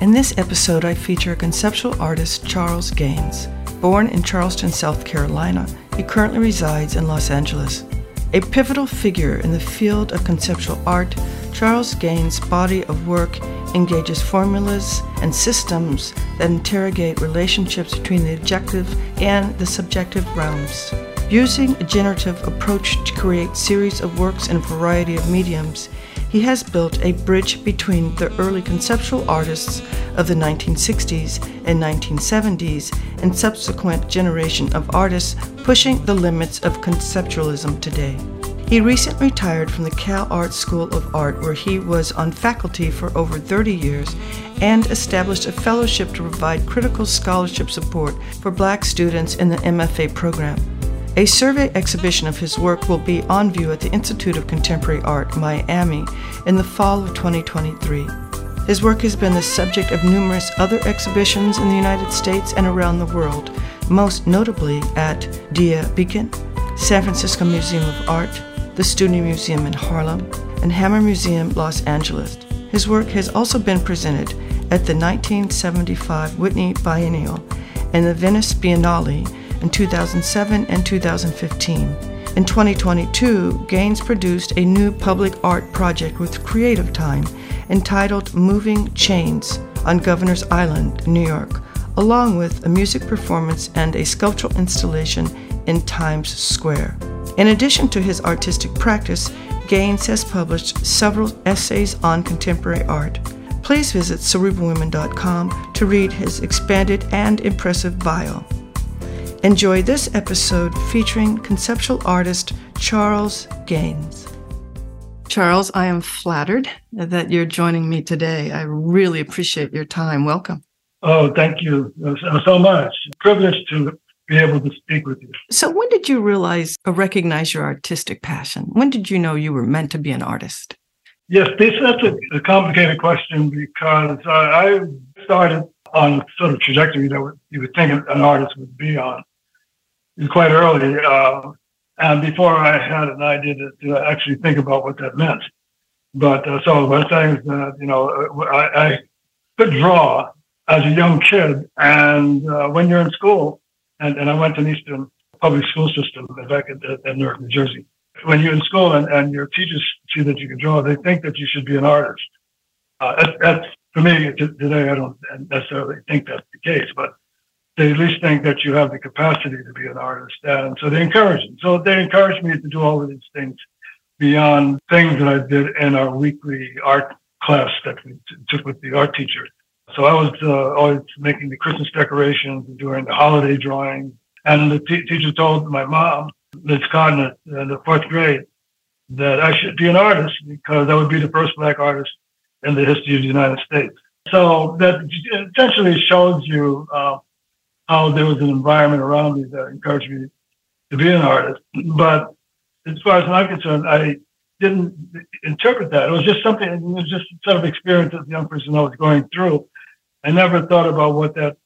In this episode, I feature conceptual artist Charles Gaines. Born in Charleston, South Carolina, he currently resides in Los Angeles. A pivotal figure in the field of conceptual art, Charles Gaines' body of work engages formulas and systems that interrogate relationships between the objective and the subjective realms. Using a generative approach to create series of works in a variety of mediums, he has built a bridge between the early conceptual artists of the 1960s and 1970s and subsequent generation of artists pushing the limits of conceptualism today. He recently retired from the CalArts School of Art, where he was on faculty for over 30 years, and established a fellowship to provide critical scholarship support for black students in the MFA program. A survey exhibition of his work will be on view at the Institute of Contemporary Art, Miami, in the fall of 2023. His work has been the subject of numerous other exhibitions in the United States and around the world, most notably at Dia Beacon, San Francisco Museum of Art, the Studio Museum in Harlem, and Hammer Museum, Los Angeles. His work has also been presented at the 1975 Whitney Biennial and the Venice Biennale in 2007 and 2015. In 2022, Gaines produced a new public art project with Creative Time entitled Moving Chains on Governor's Island, New York, along with a music performance and a sculptural installation in Times Square. In addition to his artistic practice, Gaines has published several essays on contemporary art. Please visit cerebralwomen.com to read his expanded and impressive bio. Enjoy this episode featuring conceptual artist Charles Gaines. Charles, I am flattered that you're joining me today. I really appreciate your time. Welcome. Oh, thank you uh, so much. Privileged to be able to speak with you. So, when did you realize or recognize your artistic passion? When did you know you were meant to be an artist? Yes, this, that's a, a complicated question because I started on a sort of trajectory that you would think an artist would be on quite early. Uh, and before I had an idea to, to, actually think about what that meant. But uh, so one thing that, you know, I, I, could draw as a young kid. And uh, when you're in school, and, and I went to an Eastern public school system back at, at Newark, New Jersey. When you're in school and, and your teachers see that you can draw, they think that you should be an artist. Uh, that's, that's for me today. I don't necessarily think that's the case, but they at least think that you have the capacity to be an artist. And so they encourage me. So they encouraged me to do all of these things beyond things that I did in our weekly art class that we t- took with the art teacher. So I was uh, always making the Christmas decorations and doing the holiday drawings. And the t- teacher told my mom, Liz Codden, in the fourth grade, that I should be an artist because I would be the first black artist in the history of the United States. So that essentially shows you uh, how there was an environment around me that encouraged me to be an artist. But as far as I'm concerned, I didn't interpret that. It was just something, it was just sort of experience as young person I was going through. I never thought about what that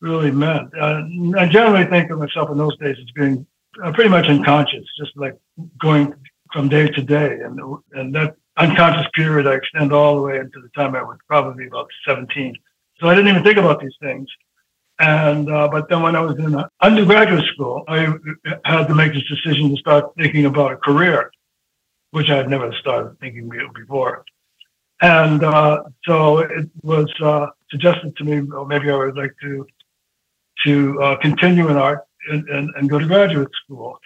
really meant. Uh, I generally think of myself in those days as being uh, pretty much unconscious, just like going from day to day. And, and that unconscious period I extend all the way into the time I was probably about 17. So I didn't even think about these things. And uh, but then when I was in undergraduate school, I had to make this decision to start thinking about a career, which I had never started thinking before. And uh, so it was uh, suggested to me, well, maybe I would like to to uh, continue in art and, and, and, go to graduate school.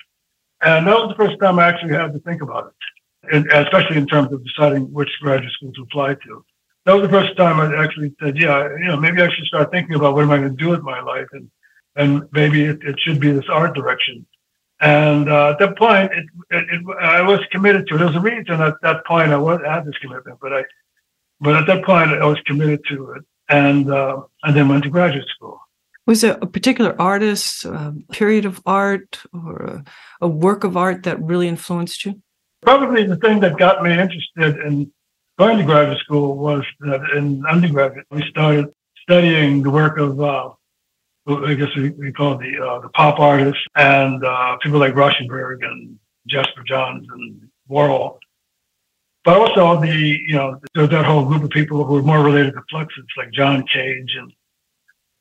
And that was the first time I actually had to think about it, and especially in terms of deciding which graduate school to apply to. That was the first time I actually said, yeah, you know, maybe I should start thinking about what am I going to do with my life, and and maybe it, it should be this art direction. And uh, at that point, it, it, I was committed to it. There was a reason at that point I was I had this commitment, but I, but at that point I was committed to it, and uh, and then went to graduate school. Was there a particular artist, a period of art, or a, a work of art that really influenced you? Probably the thing that got me interested in going to graduate school was that in undergraduate we started studying the work of uh, I guess we, we call the uh, the pop artists and uh, people like Rauschenberg and Jasper Johns and Warhol, but also the you know there's that whole group of people who were more related to Fluxus like John Cage and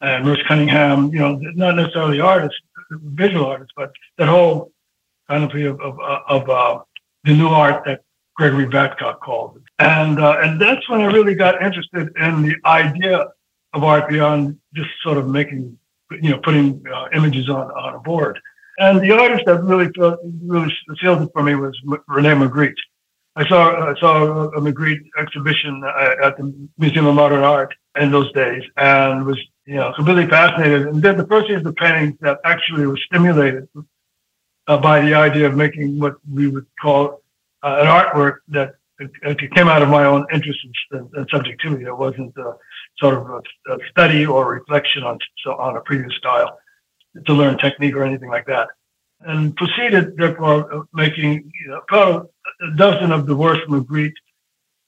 and Merce Cunningham. You know, not necessarily artists, visual artists, but that whole kind of of of, of uh, the new art that Gregory Battcock called. And uh, and that's when I really got interested in the idea of art beyond just sort of making you know, putting uh, images on, on a board. And the artist that really really sealed it for me was Rene Magritte. I saw I saw a Magritte exhibition uh, at the Museum of Modern Art in those days, and was you know completely fascinated. And then the first series of paintings that actually was stimulated uh, by the idea of making what we would call uh, an artwork that it, came out of my own interest and, subjectivity. It wasn't uh, sort of a, a study or reflection on so on a previous style to learn technique or anything like that. And proceeded, therefore, making you know, a dozen of the worst Magritte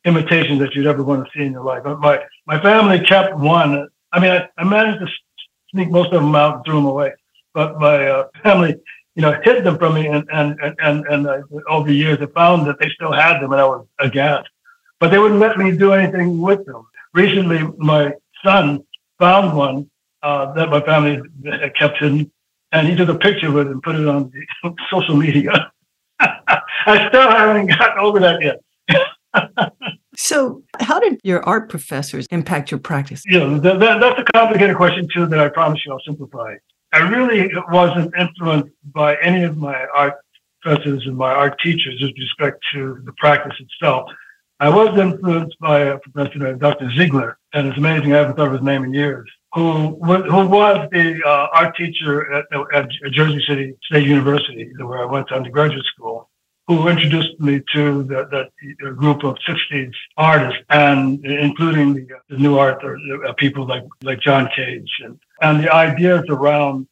imitations that you'd ever want to see in your life. My my family kept one. I mean, I, I managed to sneak most of them out and threw them away, but my uh, family, you know, hid them from me. And and and and, and uh, over the years, I found that they still had them, and I was aghast. But they wouldn't let me do anything with them recently my son found one uh, that my family kept hidden, and he took a picture of it and put it on the social media. I still haven't gotten over that yet. so, how did your art professors impact your practice? You know, that, that, that's a complicated question too. That I promise you, I'll simplify. I really wasn't influenced by any of my art professors and my art teachers with respect to the practice itself. I was influenced by a professor, named Dr. Ziegler, and it's amazing I haven't thought of his name in years, who, who was the uh, art teacher at, at, Jersey City State University, where I went to undergraduate school, who introduced me to the, the group of 60s artists, and including the, the new art, uh, people like, like John Cage, and, and the ideas around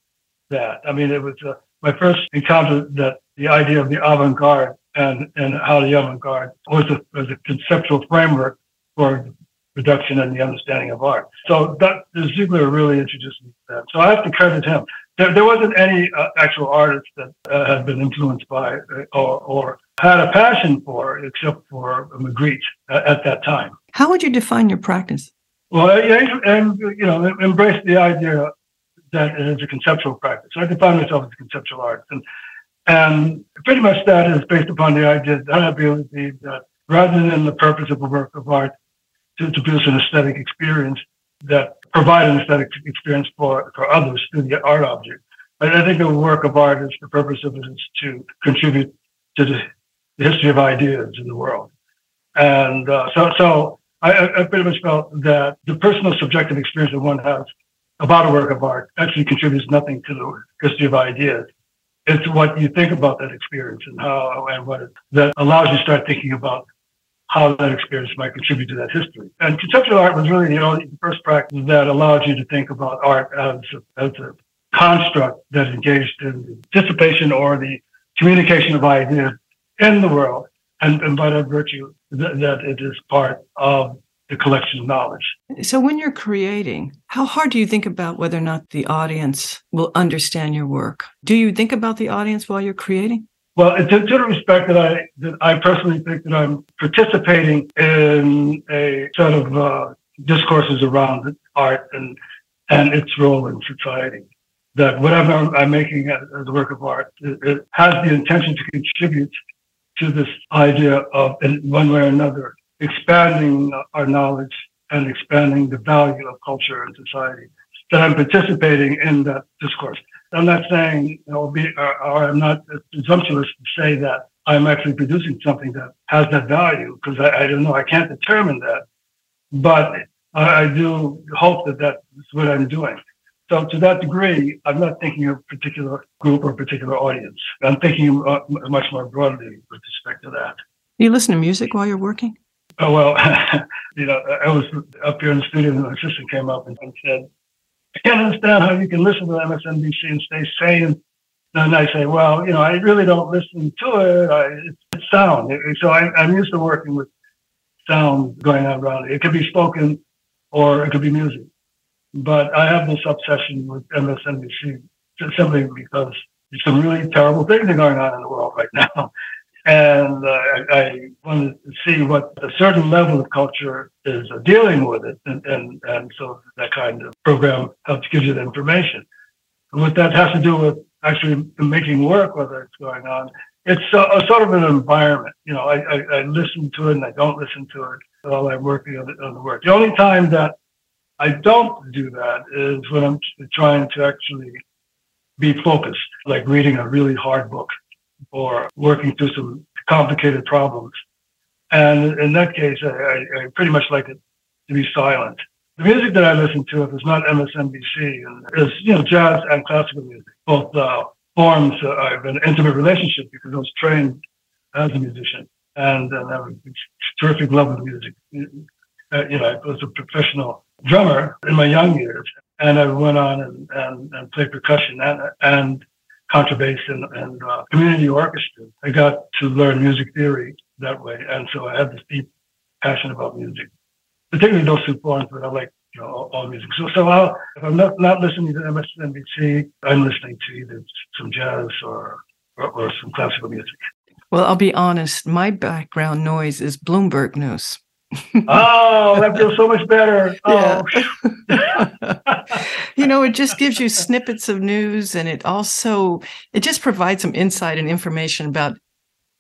that. I mean, it was uh, my first encounter that the idea of the avant-garde and, and how the avant-garde was a, was a conceptual framework for production and the understanding of art. So that Ziegler really introduced me to that. So I have to credit him. There, there wasn't any uh, actual artist that uh, had been influenced by uh, or, or, had a passion for, except for Magritte uh, at that time. How would you define your practice? Well, and, and you know, embrace the idea that it is a conceptual practice. I define myself as a conceptual artist, and and pretty much that is based upon the idea that I believe that rather than the purpose of a work of art to, to produce an aesthetic experience that provide an aesthetic experience for, for others through the art object. I, I think a work of art is the purpose of it is to contribute to the, the history of ideas in the world. And uh, so, so I, I pretty much felt that the personal subjective experience that one has about a work of art actually contributes nothing to the history of ideas it's what you think about that experience and how and what it, that allows you to start thinking about how that experience might contribute to that history. And conceptual art was really the only first practice that allowed you to think about art as a, as a construct that engaged in the dissipation or the communication of ideas in the world, and, and by that virtue, that, that it is part of the collection of knowledge. So, when you're creating, how hard do you think about whether or not the audience will understand your work? Do you think about the audience while you're creating? Well, to, to the respect that I that I personally think that I'm participating in a set of uh, discourses around art and and its role in society. That whatever I'm making as, as a work of art, it, it has the intention to contribute to this idea of, in one way or another, expanding our knowledge and expanding the value of culture and society, that I'm participating in that discourse. I'm not saying, you be, or, or I'm not presumptuous to say that I'm actually producing something that has that value because I, I, don't know, I can't determine that. But I do hope that that's what I'm doing. So to that degree, I'm not thinking of a particular group or a particular audience. I'm thinking uh, much more broadly with respect to that. You listen to music while you're working? Oh, well, you know, I was up here in the studio and my assistant came up and said, I can't understand how you can listen to MSNBC and stay sane. And I say, well, you know, I really don't listen to it. I, it's, it's sound. So I, I'm used to working with sound going on around. It could be spoken or it could be music. But I have this obsession with MSNBC simply because there's some really terrible things going on in the world right now. And uh, I, wanted to see what a certain level of culture is dealing with it. And, and, and so that kind of program helps give you the information. And what that has to do with actually making work, whether it's going on, it's a, a sort of an environment. You know, I, I, I, listen to it and I don't listen to it while I'm working on the, on the work. The only time that I don't do that is when I'm trying to actually be focused, like reading a really hard book or working through some complicated problems. And in that case, I, I, pretty much like it to be silent. The music that I listen to, if it's not MSNBC, is you know jazz and classical music. Both uh, forms have an intimate relationship because I was trained as a musician and, and I have a terrific love of music. Uh, you know, I was a professional drummer in my young years, and I went on and, and, and played percussion and, and contrabass and, and uh, community orchestra. I got to learn music theory that way, and so I have this deep passion about music, particularly those two forms. But I like you know all, all music. So so I'll, if I'm not not listening to MSNBC, I'm listening to either some jazz or, or, or some classical music. Well, I'll be honest. My background noise is Bloomberg news oh, that feels so much better. Oh. you know, it just gives you snippets of news and it also it just provides some insight and information about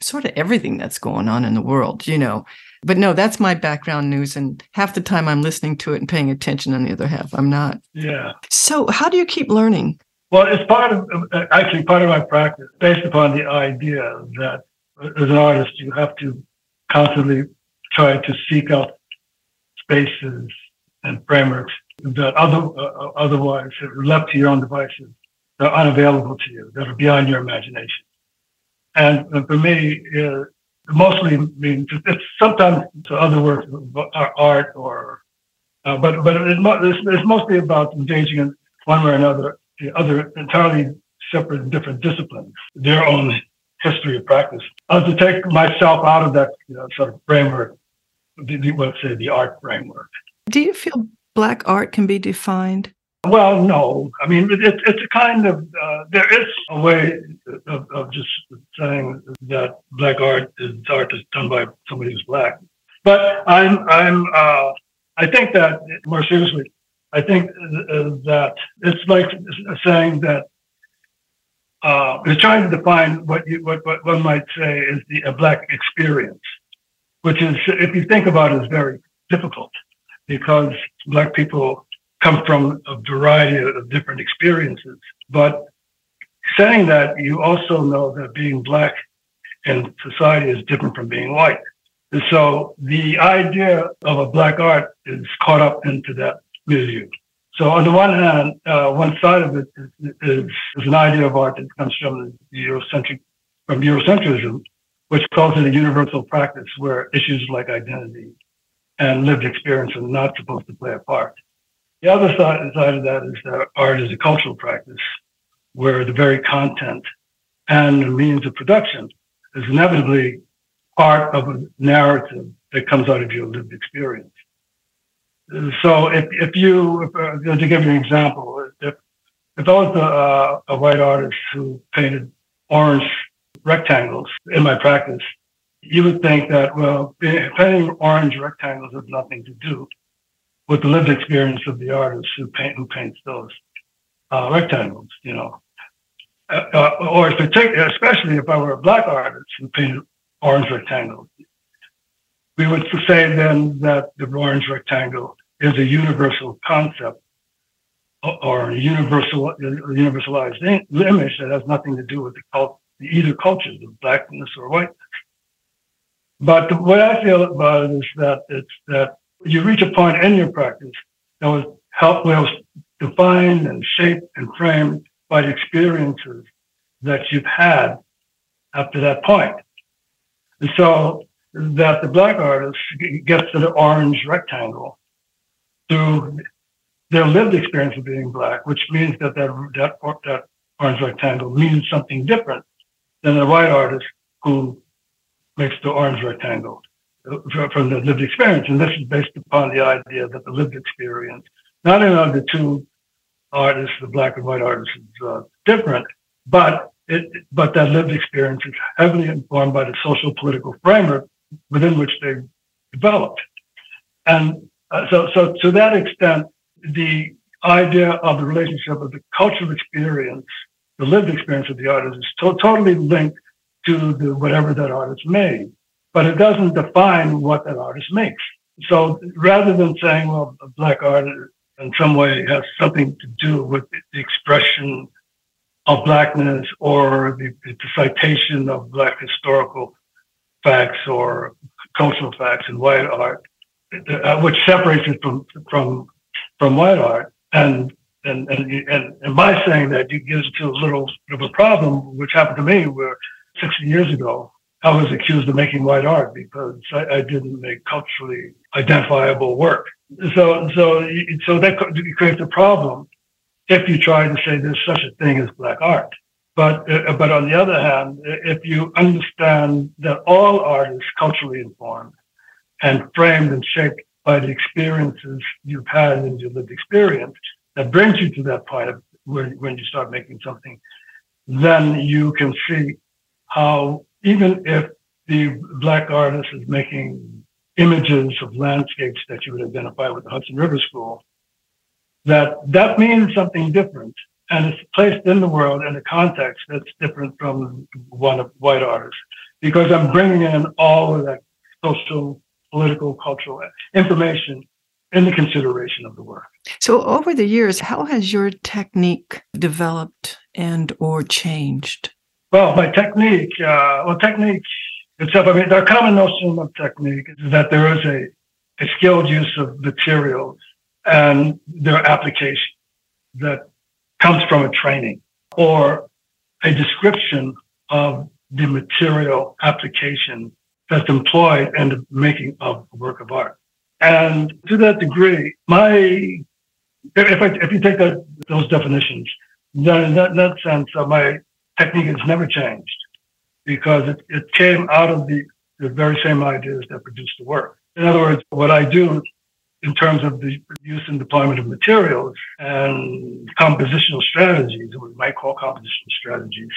sort of everything that's going on in the world, you know. But no, that's my background news and half the time I'm listening to it and paying attention on the other half I'm not. Yeah. So, how do you keep learning? Well, it's part of actually part of my practice based upon the idea that as an artist you have to constantly try to seek out spaces and frameworks that other, uh, otherwise, left to your own devices, that are unavailable to you, that are beyond your imagination. And for me, uh, mostly means it's sometimes to other works, art or, uh, but but it's, it's mostly about engaging in one way or another, the other entirely separate, different disciplines, their own history of practice. Uh, to take myself out of that you know, sort of framework, the, the, let's say the art framework. Do you feel black art can be defined? Well, no. I mean, it, it's a kind of, uh, there is a way of, of, just saying that black art is art that's done by somebody who's black. But I'm, I'm, uh, I think that more seriously, I think uh, that it's like saying that uh, it's trying to define what you what, what one might say is the a black experience, which is if you think about it, is very difficult because black people come from a variety of different experiences. But saying that, you also know that being black in society is different from being white. And so the idea of a black art is caught up into that milieu. So on the one hand, uh, one side of it is, is, is, an idea of art that comes from Eurocentric, from Eurocentrism, which calls it a universal practice where issues like identity and lived experience are not supposed to play a part. The other side, side of that is that art is a cultural practice where the very content and the means of production is inevitably part of a narrative that comes out of your lived experience so if, if you, if, uh, to give you an example, if, if I was a, uh, a white artist who painted orange rectangles in my practice, you would think that, well, painting orange rectangles has nothing to do with the lived experience of the artist who paint who paints those uh, rectangles, you know. Uh, uh or especially if I were a black artist who painted orange rectangles, we would say then that the orange rectangle is a universal concept uh, or a universal, universalized image that has nothing to do with the cult, either cultures of blackness or whiteness. But way I feel about it is that it's that you reach a point in your practice that was help was defined and shaped and framed by the experiences that you've had up to that point. And so that the black artist gets to the orange rectangle through their lived experience of being black, which means that that, that, that orange rectangle means something different than the white artist who makes the orange rectangle from the lived experience. And this is based upon the idea that the lived experience, not only the two artists, the black and white artists, is uh, different, but it, but that lived experience is heavily informed by the social political framework within which they developed. And uh, so, so to that extent, the idea of the relationship of the cultural experience, the lived experience of the artist, is to- totally linked to the, whatever that artist made, but it doesn't define what that artist makes. So rather than saying, well, a black artist in some way has something to do with the expression of blackness or the, the citation of black historical facts or cultural facts in white art, uh, which separates it from from from white art. And and and and, and by saying that, you get into a little bit of a problem, which happened to me, where 60 years ago, I was accused of making white art because I, I didn't make culturally identifiable work. So so so that creates a problem if you try to say there's such a thing as black art. But, uh, but on the other hand, if you understand that all art is culturally informed and framed and shaped by the experiences you've had in your lived experience, that brings you to that point of when, when you start making something, then you can see how even if the black artist is making images of landscapes that you would identify with the Hudson River School, that that means something different and it's placed in the world in a context that's different from one of white artists because I'm bringing in all of that social, political, cultural information in the consideration of the work. So over the years, how has your technique developed and or changed? Well, my technique, uh, well, technique itself, I mean, the common notion of technique is that there is a, a skilled use of materials and their application that comes from a training or a description of the material application that's employed in the making of a work of art. And to that degree, my if I, if you take that, those definitions, then in that, in that sense, uh, my technique has never changed because it, it came out of the, the very same ideas that produced the work. In other words, what I do in terms of the use and deployment of materials and compositional strategies, what we might call compositional strategies,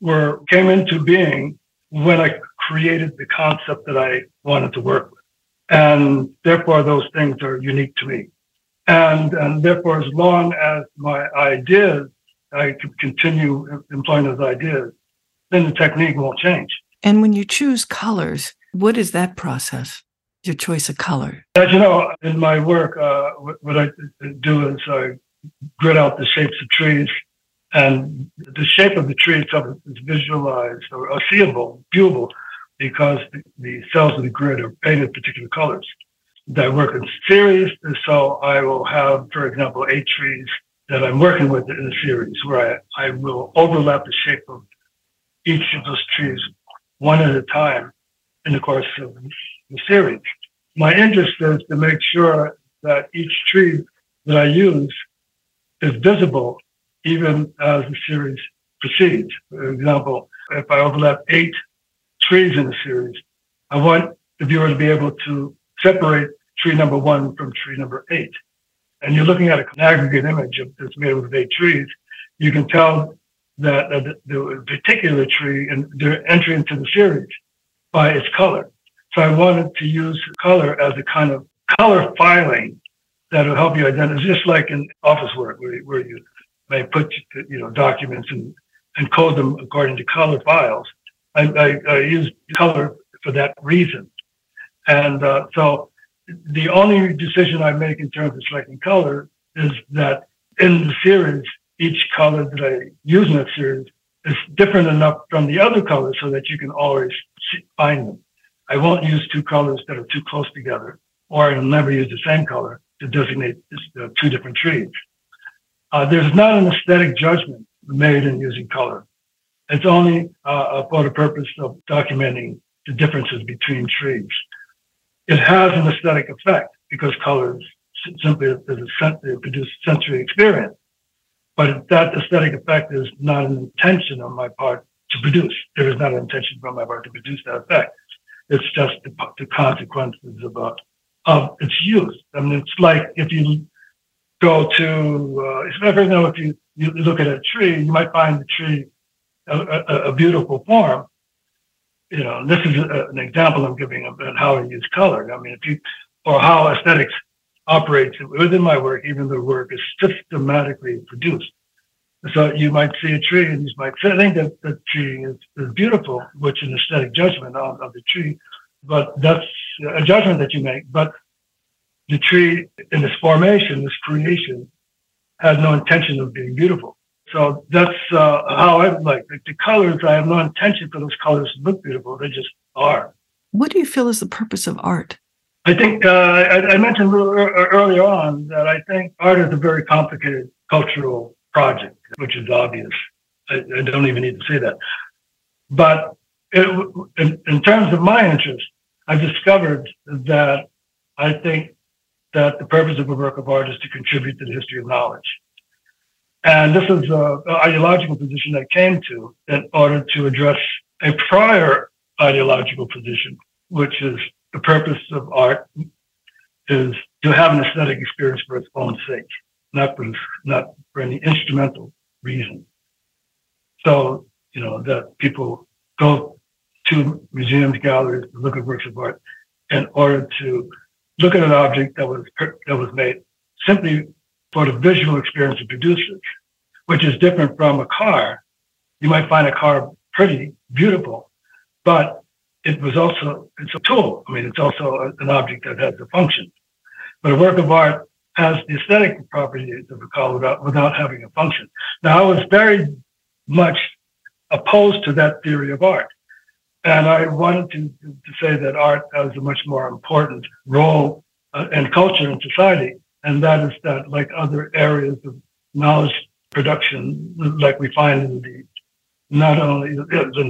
were came into being when I created the concept that I wanted to work with. And therefore, those things are unique to me. And, and therefore, as long as my ideas, I can continue employing those ideas, then the technique won't change. And when you choose colors, what is that process? Your choice of color? As you know, in my work, uh, what I do is I grid out the shapes of trees, and the shape of the tree itself is visualized or seeable, viewable, because the, cells of the grid are painted particular colors. I work in series, so I will have, for example, eight trees that I'm working with in a series where I, I will overlap the shape of each of those trees one at a time in the course of the series. My interest is to make sure that each tree that I use is visible even as the series proceeds. For example, if I overlap eight trees in the series, I want the viewer to be able to separate tree number one from tree number eight. And you're looking at an aggregate image that's made with eight trees. You can tell that the particular tree and their entry into the series by its color. So I wanted to use color as a kind of color filing that will help you identify, It's just like in office work where, where you may put, you know, documents and, and code them according to color files. I, I, I use color for that reason. And uh, so the only decision I make in terms of selecting color is that in the series, each color that I use in that series is different enough from the other colors so that you can always find them. I won't use two colors that are too close together, or I'll never use the same color to designate two different trees. Uh, there's not an aesthetic judgment made in using color. It's only uh, for the purpose of documenting the differences between trees. It has an aesthetic effect because colors simply produce sensory experience. But that aesthetic effect is not an intention on my part to produce. There is not an intention on my part to produce that effect. It's just the, the consequences of, uh, of its use. I mean, it's like if you go to, uh, if you ever know, if you, you look at a tree, you might find the tree a, a, a beautiful form. You know, this is a, an example I'm giving about how I use color. I mean, if you, or how aesthetics operates within my work, even the work is systematically produced. So you might see a tree and you might think that the tree is, is beautiful, which is an aesthetic judgment of, of the tree, but that's a judgment that you make. But the tree in its formation, this creation, has no intention of being beautiful. So that's uh, how I like the, the colors. I have no intention for those colors to look beautiful. They just are. What do you feel is the purpose of art? I think uh, I, I, mentioned earlier on that I think art is a very complicated cultural project, which is obvious. I, I don't even need to say that. But it, in, in terms of my interest, I've discovered that I think that the purpose of a work of art is to contribute to the history of knowledge. And this is an ideological position I came to in order to address a prior ideological position, which is the purpose of art is to have an aesthetic experience for its own sake, not for not for any instrumental reason. So you know that people go to museums, galleries to look at works of art in order to look at an object that was that was made simply for the visual experience it produces, which is different from a car. You might find a car pretty, beautiful, but it was also it's a tool. I mean, it's also an object that has a function. But a work of art has the aesthetic properties of a color without, without having a function. Now, I was very much opposed to that theory of art. And I wanted to, to say that art has a much more important role uh, in culture and society. And that is that, like other areas of knowledge production, like we find in the not only in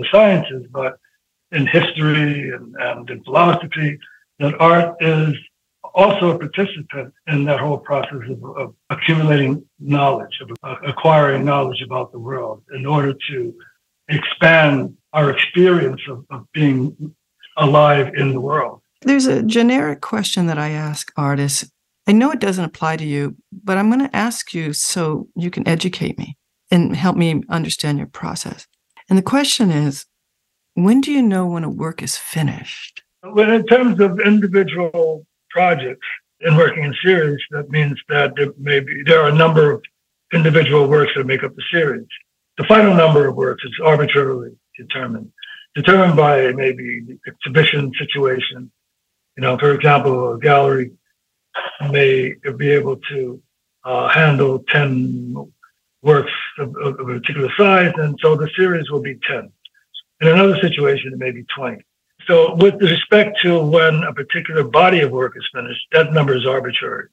the sciences, but in history and, and in philosophy, that art is also a participant in that whole process of, of accumulating knowledge, of uh, acquiring knowledge about the world in order to expand our experience of, of being alive in the world. There's a generic question that I ask artists. I know it doesn't apply to you, but I'm going to ask you so you can educate me and help me understand your process. And the question is when do you know when a work is finished? Well, in terms of individual projects and working in series, that means that there may be, there are a number of individual works that make up the series. The final number of works is arbitrarily determined, determined by maybe the exhibition situation. You know, for example, a gallery may be able to uh, handle 10 works of, of, a particular size, and so the series will be 10. In another situation, it may be 20. So with respect to when a particular body of work is finished, that number is arbitrary.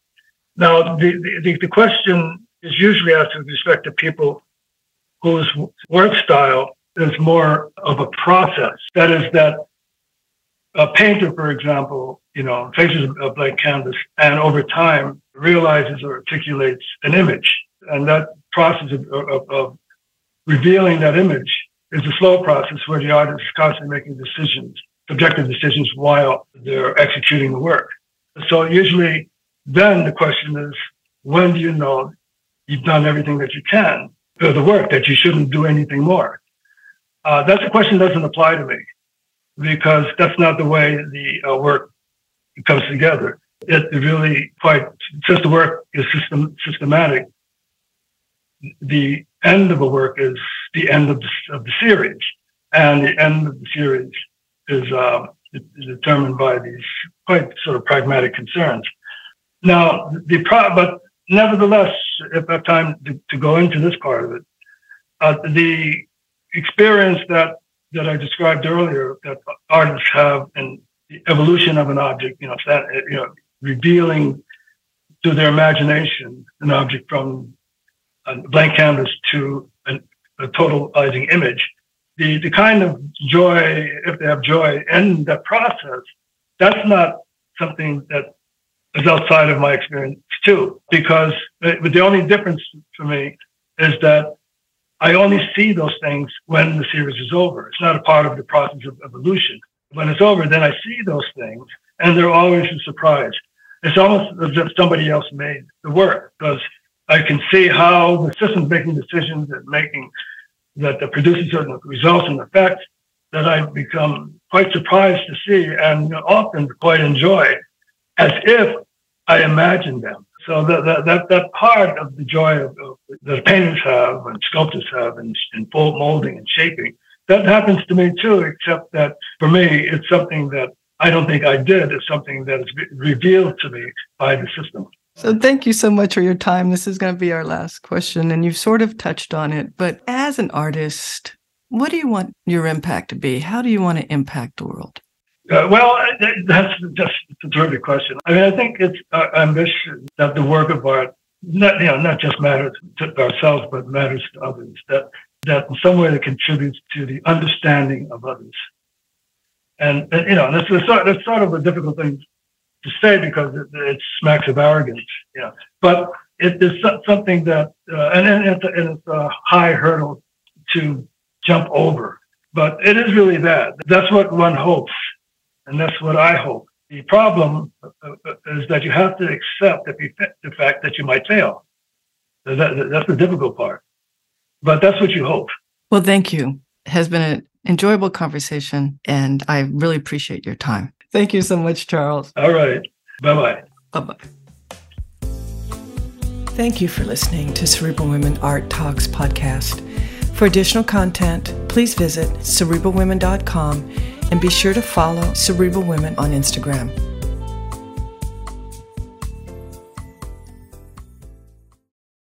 Now, the, the, the question is usually asked with respect to people whose work style is more of a process. That is that a painter, for example, you know, faces a blank canvas and over time realizes or articulates an image. And that process of, of, of revealing that image is a slow process where the artist is constantly making decisions, subjective decisions while they're executing the work. So usually then the question is, when do you know you've done everything that you can for the work, that you shouldn't do anything more? Uh, that's a question that doesn't apply to me because that's not the way the uh, work comes together. It really quite, since the work is system, systematic, the end of a work is the end of the, of the series. And the end of the series is uh, determined by these quite sort of pragmatic concerns. Now, the pro- but nevertheless, if I have time to, to, go into this part of it, uh, the experience that that I described earlier that artists have in the evolution of an object, you know, that, you know, revealing to their imagination an object from a blank canvas to an, a totalizing image. The, the kind of joy, if they have joy in that process, that's not something that is outside of my experience too, because uh, the only difference for me is that I only see those things when the series is over. It's not a part of the process of evolution. When it's over, then I see those things and they're always a surprise. It's almost as if somebody else made the work because I can see how the system's making decisions and making that the produces certain results and effects that I become quite surprised to see and often quite enjoy as if I imagined them. So that, that, that, part of the joy of, of, that painters have and sculptors have in, in full molding and shaping, that happens to me too, except that for me, it's something that I don't think I did. It's something that is revealed to me by the system. So thank you so much for your time. This is going to be our last question, and you've sort of touched on it. But as an artist, what do you want your impact to be? How do you want to impact the world? Uh, well, that's just a terrific question. I mean, I think it's our ambition that the work of art, not you know, not just matters to ourselves, but matters to others. That that in some way that contributes to the understanding of others. And, and you know, that's, that's sort of a difficult thing to say because it, it smacks of arrogance. Know, but it is something that, uh, and, and, it's a, and it's a high hurdle to jump over. But it is really that. That's what one hopes and that's what I hope. The problem uh, uh, is that you have to accept the fact that you might fail. That, that's the difficult part. But that's what you hope. Well, thank you. It has been an enjoyable conversation, and I really appreciate your time. Thank you so much, Charles. All right. Bye bye. Bye bye. Thank you for listening to Cerebral Women Art Talks podcast. For additional content, please visit cerebralwomen.com and be sure to follow Cerebral Women on Instagram.